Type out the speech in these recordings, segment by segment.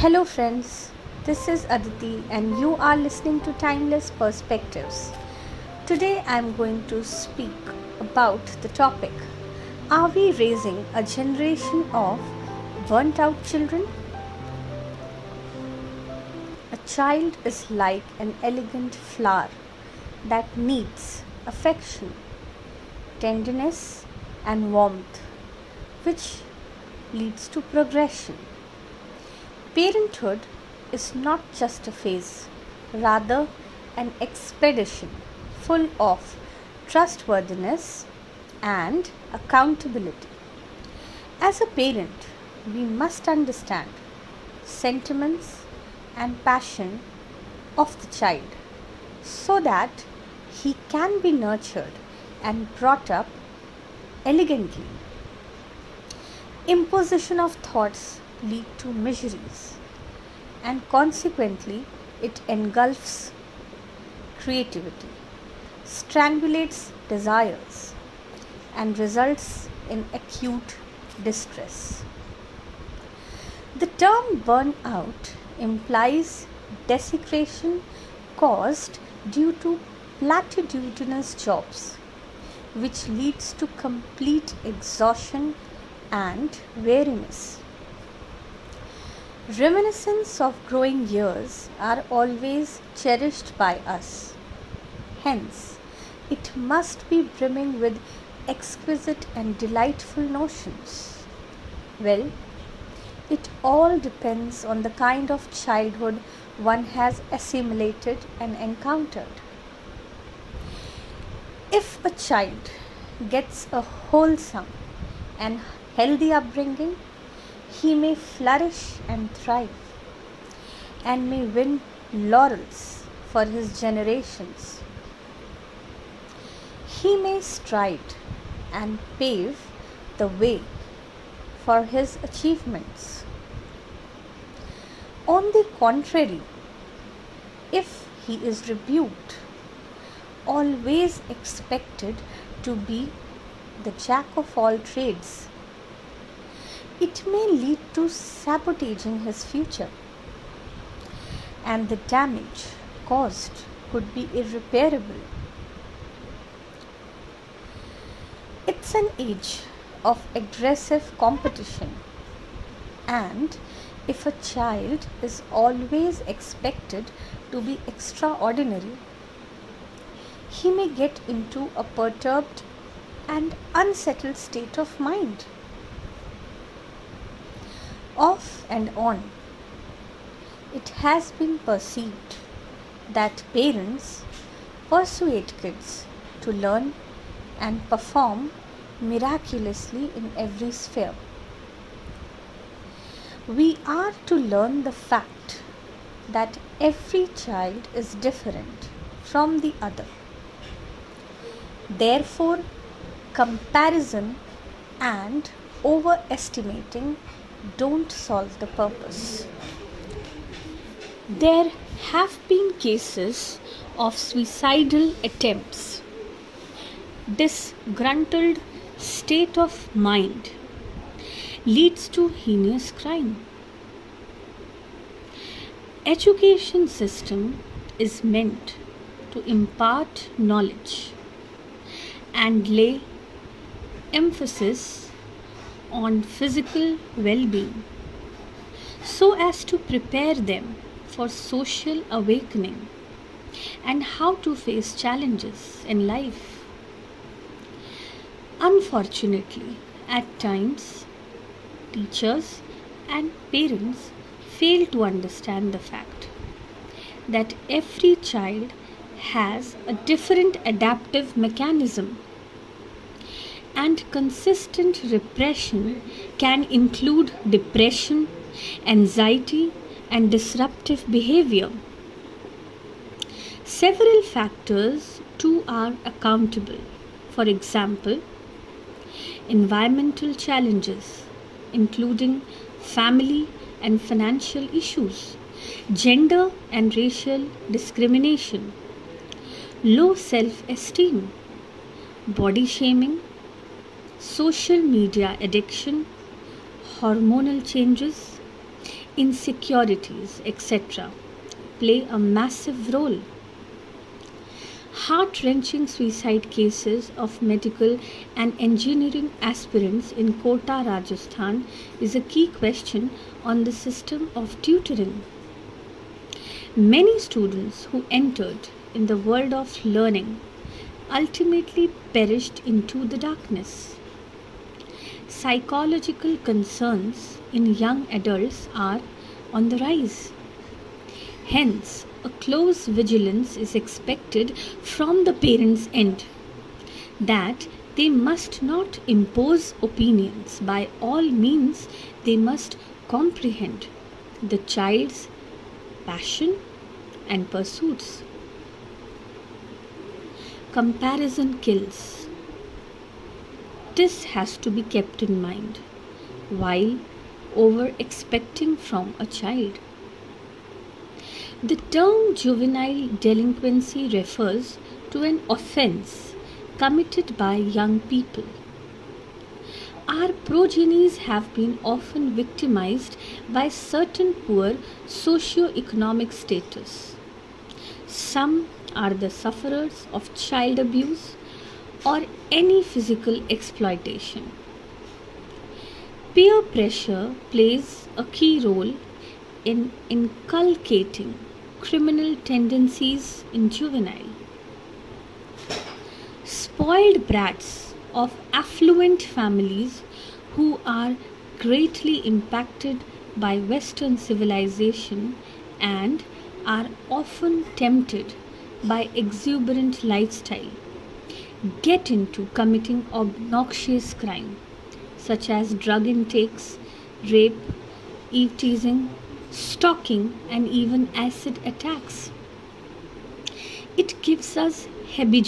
Hello, friends. This is Aditi, and you are listening to Timeless Perspectives. Today, I'm going to speak about the topic Are we raising a generation of burnt out children? A child is like an elegant flower that needs affection, tenderness, and warmth, which leads to progression. Parenthood is not just a phase, rather, an expedition full of trustworthiness and accountability. As a parent, we must understand sentiments and passion of the child so that he can be nurtured and brought up elegantly. Imposition of thoughts lead to miseries and consequently it engulfs creativity, strangulates desires, and results in acute distress. The term burnout implies desecration caused due to platitudinous jobs, which leads to complete exhaustion and weariness. Reminiscence of growing years are always cherished by us. Hence, it must be brimming with exquisite and delightful notions. Well, it all depends on the kind of childhood one has assimilated and encountered. If a child gets a wholesome and healthy upbringing, he may flourish and thrive and may win laurels for his generations. He may stride and pave the way for his achievements. On the contrary, if he is rebuked, always expected to be the jack of all trades, it may lead to sabotaging his future. And the damage caused could be irreparable. It's an age of aggressive competition, and if a child is always expected to be extraordinary, he may get into a perturbed and unsettled state of mind off and on. It has been perceived that parents persuade kids to learn and perform miraculously in every sphere. We are to learn the fact that every child is different from the other. Therefore, comparison and overestimating don't solve the purpose. There have been cases of suicidal attempts. Disgruntled state of mind leads to heinous crime. Education system is meant to impart knowledge and lay emphasis on physical well being so as to prepare them for social awakening and how to face challenges in life. Unfortunately, at times, teachers and parents fail to understand the fact that every child has a different adaptive mechanism and consistent repression can include depression, anxiety, and disruptive behavior. Several factors too are accountable. For example, environmental challenges, including family and financial issues, gender and racial discrimination, low self esteem, body shaming, social media addiction, hormonal changes, insecurities, etc., play a massive role. Heart wrenching suicide cases of medical and engineering aspirants in Kota, Rajasthan is a key question on the system of tutoring. Many students who entered in the world of learning ultimately perished into the darkness. Psychological concerns in young adults are on the rise. Hence, a close vigilance is expected from the parents' end that they must not impose opinions. By all means, they must comprehend the child's passion and pursuits. Comparison kills. This has to be kept in mind while over expecting from a child. The term juvenile delinquency refers to an offense committed by young people. Our progenies have been often victimized by certain poor socio-economic status. Some are the sufferers of child abuse or any physical exploitation. Peer pressure plays a key role in inculcating criminal tendencies in juvenile. Spoiled brats of affluent families who are greatly impacted by Western civilization and are often tempted by exuberant lifestyle get into committing obnoxious crime such as drug intakes, rape, eve teasing, stalking, and even acid attacks. It gives us heebie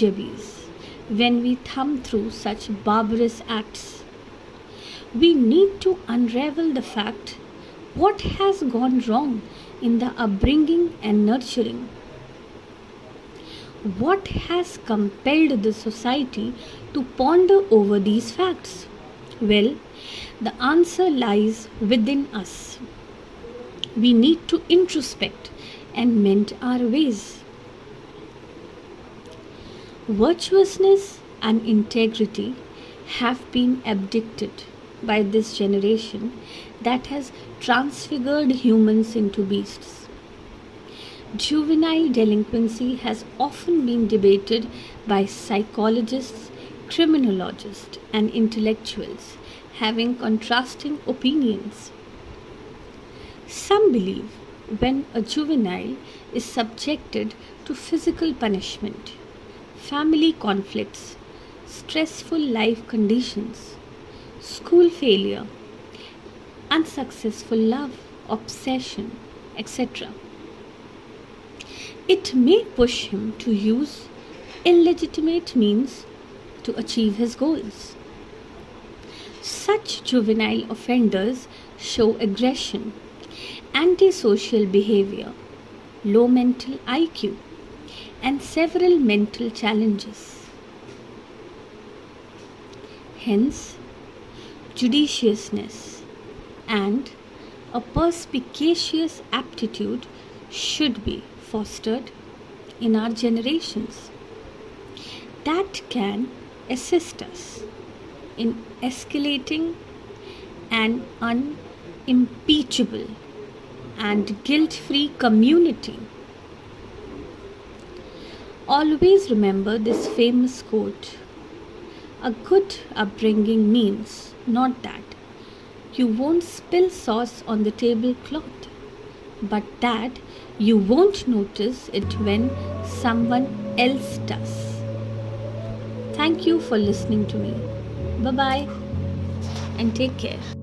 when we thumb through such barbarous acts. We need to unravel the fact what has gone wrong in the upbringing and nurturing what has compelled the society to ponder over these facts? Well, the answer lies within us. We need to introspect and mend our ways. Virtuousness and integrity have been abdicted by this generation that has transfigured humans into beasts. Juvenile delinquency has often been debated by psychologists, criminologists, and intellectuals, having contrasting opinions. Some believe when a juvenile is subjected to physical punishment, family conflicts, stressful life conditions, school failure, unsuccessful love, obsession, etc it may push him to use illegitimate means to achieve his goals. Such juvenile offenders show aggression, antisocial behavior, low mental IQ, and several mental challenges. Hence, judiciousness and a perspicacious aptitude should be fostered in our generations. That can assist us in escalating an unimpeachable and guilt free community. Always remember this famous quote A good upbringing means not that. You won't spill sauce on the tablecloth, but that you won't notice it when someone else does. Thank you for listening to me. Bye bye and take care.